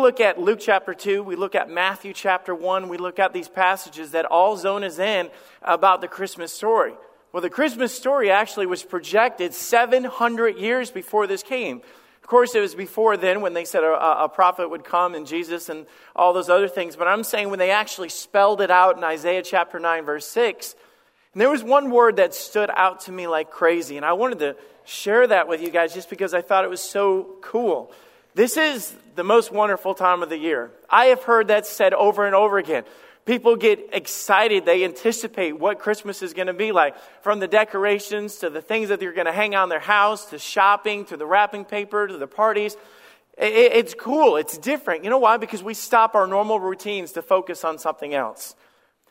look at Luke chapter 2, we look at Matthew chapter 1, we look at these passages that all zone us in about the Christmas story. Well, the Christmas story actually was projected 700 years before this came. Of course, it was before then when they said a, a, prophet would come and Jesus and all those other things. But I'm saying when they actually spelled it out in Isaiah chapter 9, verse 6, and there was one word that stood out to me like crazy. And I wanted to share that with you guys just because I thought it was so cool. This is the most wonderful time of the year. I have heard that said over and over again. People get excited. They anticipate what Christmas is going to be like. From the decorations to the things that they're going to hang on their house to shopping to the wrapping paper to the parties. It's cool. It's different. You know why? Because we stop our normal routines to focus on something else.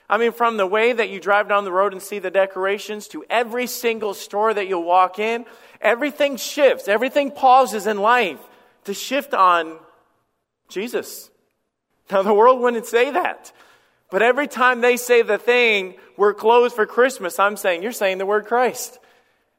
I mean, from the way that you drive down the road and see the decorations to every single store that you'll walk in, everything shifts. Everything pauses in life to shift on Jesus. Now, the world wouldn't say that. But every time they say the thing, we're closed for Christmas, I'm saying, you're saying the word Christ.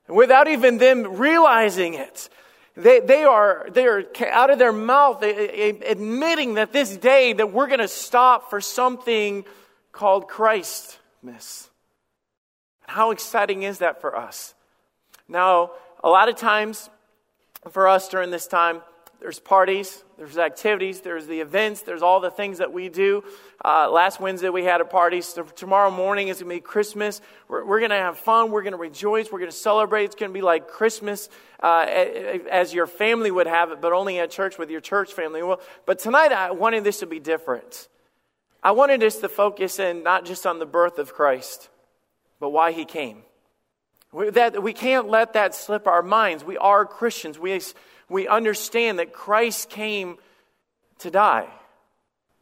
Without even them realizing it. They, they, are, they are out of their mouth admitting that this day that we're going to stop for something called Christmas. How exciting is that for us? Now, a lot of times for us during this time, there's parties, there's activities, there's the events, there's all the things that we do. Uh, last Wednesday we had a party. So tomorrow morning is going to be Christmas. We're, we're going to have fun. We're going to rejoice. We're going to celebrate. It's going to be like Christmas uh, as your family would have it, but only at church with your church family. Well, but tonight I wanted this to be different. I wanted us to focus in not just on the birth of Christ, but why he came. We, that, we can't let that slip our minds. We are Christians. We, we understand that Christ came to die.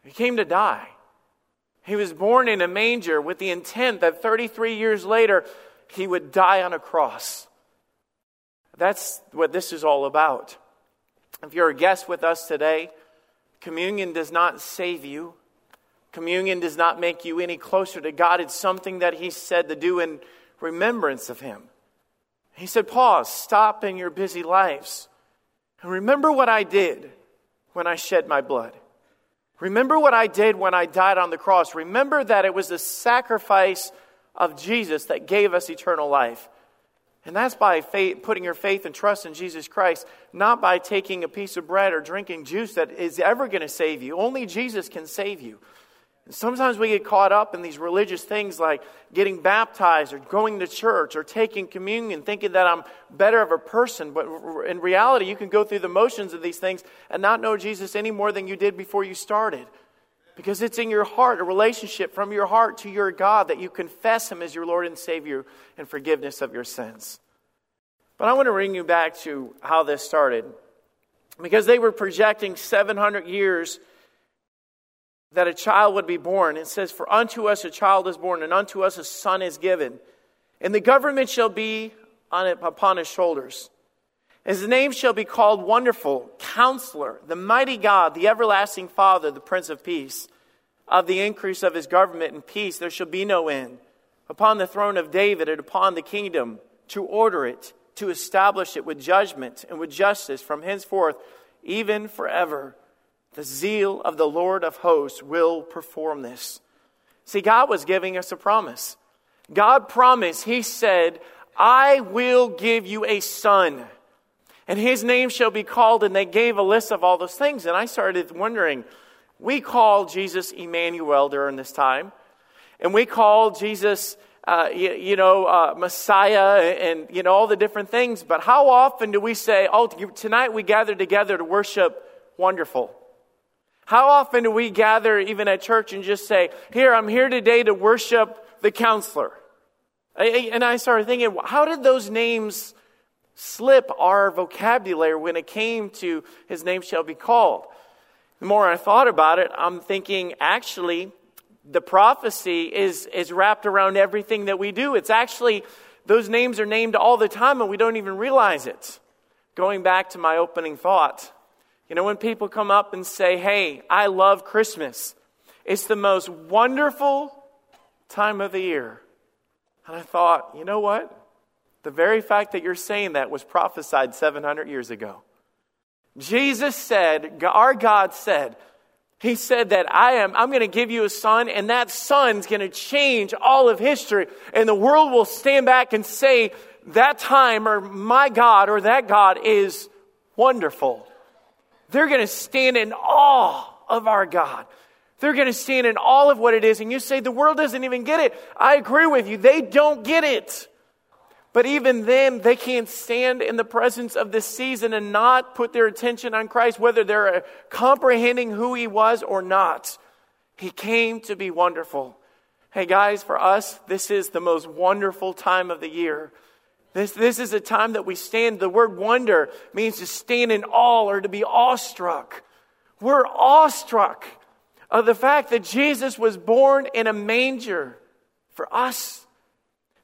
He came to die. He was born in a manger with the intent that 33 years later he would die on a cross. That's what this is all about. If you're a guest with us today, communion does not save you. Communion does not make you any closer to God. It's something that He said to do in remembrance of Him. He said, Pause, stop in your busy lives. And remember what I did when I shed my blood. Remember what I did when I died on the cross. Remember that it was the sacrifice of Jesus that gave us eternal life. And that's by faith, putting your faith and trust in Jesus Christ, not by taking a piece of bread or drinking juice that is ever going to save you. Only Jesus can save you. Sometimes we get caught up in these religious things like getting baptized or going to church or taking communion, thinking that I'm better of a person. But in reality, you can go through the motions of these things and not know Jesus any more than you did before you started. Because it's in your heart, a relationship from your heart to your God that you confess Him as your Lord and Savior and forgiveness of your sins. But I want to bring you back to how this started. Because they were projecting 700 years that a child would be born. It says, For unto us a child is born, and unto us a son is given. And the government shall be on it, upon his shoulders. His name shall be called Wonderful, Counselor, the Mighty God, the Everlasting Father, the Prince of Peace. Of the increase of his government and peace there shall be no end. Upon the throne of David and upon the kingdom, to order it, to establish it with judgment and with justice from henceforth, even forever. The zeal of the Lord of hosts will perform this. See, God was giving us a promise. God promised, He said, I will give you a son, and his name shall be called. And they gave a list of all those things. And I started wondering, we call Jesus Emmanuel during this time, and we call Jesus, uh, you, you, know, uh, Messiah, and, you know, all the different things. But how often do we say, oh, tonight we gather together to worship wonderful? How often do we gather even at church and just say, Here, I'm here today to worship the counselor? And I started thinking, how did those names slip our vocabulary when it came to his name shall be called? The more I thought about it, I'm thinking actually the prophecy is, is wrapped around everything that we do. It's actually, those names are named all the time and we don't even realize it. Going back to my opening thought, you know, when people come up and say, Hey, I love Christmas, it's the most wonderful time of the year. And I thought, you know what? The very fact that you're saying that was prophesied 700 years ago. Jesus said, our God said, He said that I am, I'm going to give you a son, and that son's going to change all of history. And the world will stand back and say, that time, or my God, or that God is wonderful. They're going to stand in awe of our God. They're going to stand in all of what it is. And you say, the world doesn't even get it. I agree with you. They don't get it. But even then, they can't stand in the presence of this season and not put their attention on Christ, whether they're uh, comprehending who He was or not. He came to be wonderful. Hey, guys, for us, this is the most wonderful time of the year. This, this is a time that we stand. The word wonder means to stand in awe or to be awestruck. We're awestruck of the fact that Jesus was born in a manger for us.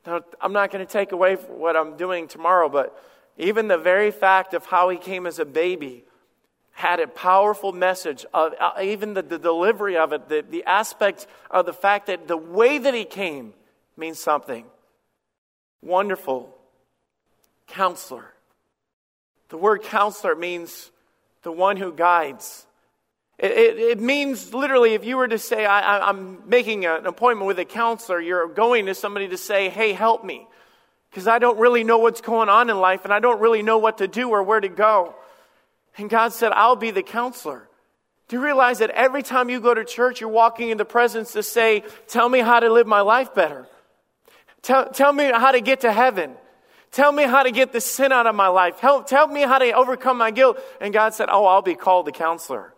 Now, I'm not going to take away what I'm doing tomorrow, but even the very fact of how he came as a baby had a powerful message of uh, even the, the delivery of it, the, the aspect of the fact that the way that he came means something. Wonderful counselor. The word counselor means the one who guides. It, it, it, means literally, if you were to say, I, am making an appointment with a counselor, you're going to somebody to say, hey, help me. Because I don't really know what's going on in life and I don't really know what to do or where to go. And God said, I'll be the counselor. Do you realize that every time you go to church, you're walking in the presence to say, Tell me how to live my life better? Tell, tell me how to get to heaven. Tell me how to get the sin out of my life. Help, tell me how to overcome my guilt. And God said, Oh, I'll be called the counselor.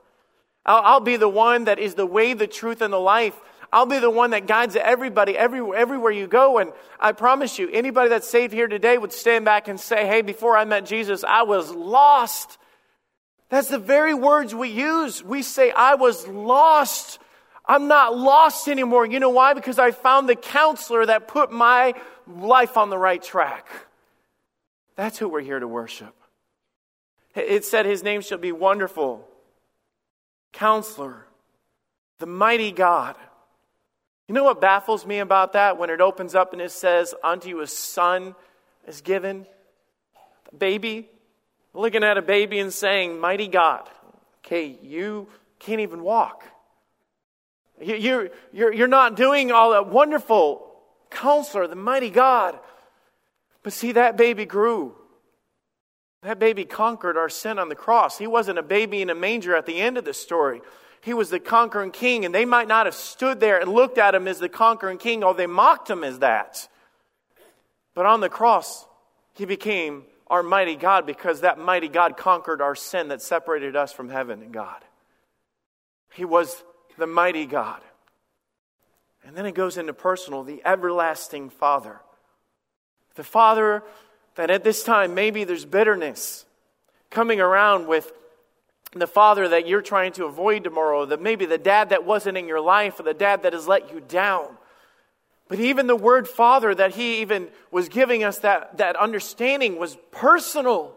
I'll, I'll be the one that is the way, the truth, and the life. I'll be the one that guides everybody everywhere, everywhere you go. And I promise you, anybody that's saved here today would stand back and say, Hey, before I met Jesus, I was lost. That's the very words we use. We say, I was lost. I'm not lost anymore. You know why? Because I found the counselor that put my life on the right track. That's who we're here to worship. It said his name shall be wonderful, Counselor, the mighty God. You know what baffles me about that when it opens up and it says, Unto you a son is given? baby, looking at a baby and saying, Mighty God. Okay, you can't even walk. You're, you're, you're not doing all that wonderful counselor, the mighty God. But see, that baby grew. That baby conquered our sin on the cross. He wasn't a baby in a manger at the end of the story. He was the conquering king, and they might not have stood there and looked at him as the conquering king, or they mocked him as that. But on the cross, he became our mighty God because that mighty God conquered our sin that separated us from heaven and God. He was the mighty God. And then it goes into personal, the everlasting Father. The Father that at this time maybe there's bitterness coming around with the father that you're trying to avoid tomorrow, that maybe the dad that wasn't in your life or the dad that has let you down. But even the word father that he even was giving us that, that understanding was personal.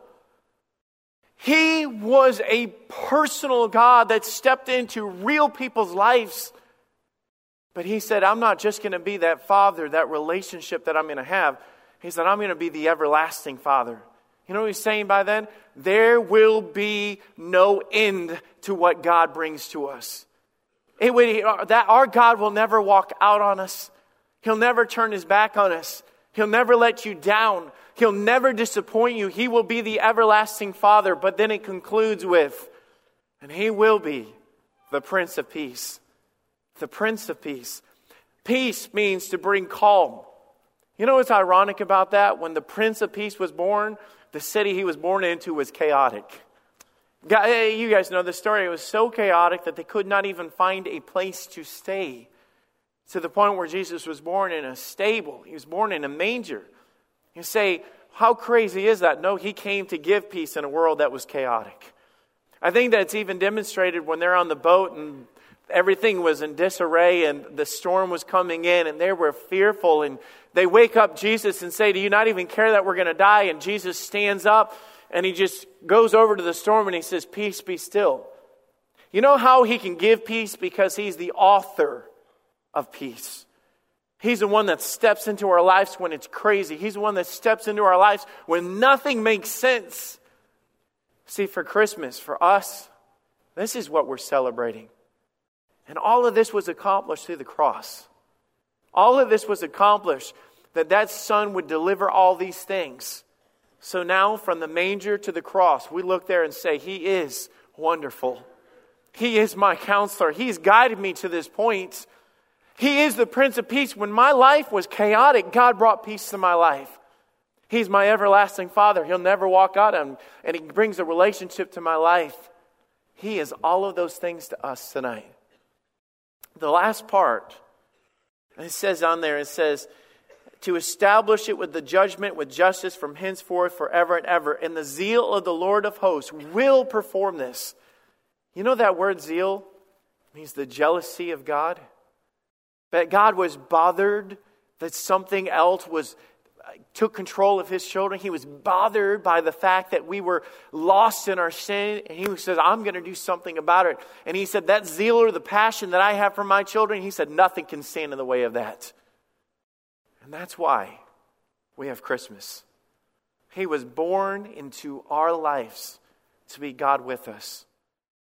He was a personal God that stepped into real people's lives. But he said, I'm not just going to be that father, that relationship that I'm going to have. He said, I'm going to be the everlasting Father. You know what he's saying by then? There will be no end to what God brings to us. It would, that our God will never walk out on us. He'll never turn his back on us. He'll never let you down. He'll never disappoint you. He will be the everlasting Father. But then it concludes with, and he will be the Prince of Peace. The Prince of Peace. Peace means to bring calm. You know what's ironic about that? When the Prince of Peace was born, the city he was born into was chaotic. You guys know the story. It was so chaotic that they could not even find a place to stay. To the point where Jesus was born in a stable, he was born in a manger. You say, how crazy is that? No, he came to give peace in a world that was chaotic. I think that's even demonstrated when they're on the boat and everything was in disarray and the storm was coming in and they were fearful and they wake up Jesus and say, Do you not even care that we're going to die? And Jesus stands up and he just goes over to the storm and he says, Peace be still. You know how he can give peace? Because he's the author of peace. He's the one that steps into our lives when it's crazy. He's the one that steps into our lives when nothing makes sense. See, for Christmas, for us, this is what we're celebrating. And all of this was accomplished through the cross. All of this was accomplished that that son would deliver all these things. So now, from the manger to the cross, we look there and say, He is wonderful. He is my counselor. He's guided me to this point. He is the Prince of Peace. When my life was chaotic, God brought peace to my life. He's my everlasting Father. He'll never walk out on, and He brings a relationship to my life. He is all of those things to us tonight. The last part, it says on there, it says, to establish it with the judgment, with justice from henceforth, forever and ever. And the zeal of the Lord of hosts will perform this. You know that word zeal means the jealousy of God? That God was bothered that something else was took control of his children. He was bothered by the fact that we were lost in our sin. And he says, I'm going to do something about it. And he said, That zeal or the passion that I have for my children, he said, nothing can stand in the way of that. And that's why we have Christmas. He was born into our lives to be God with us.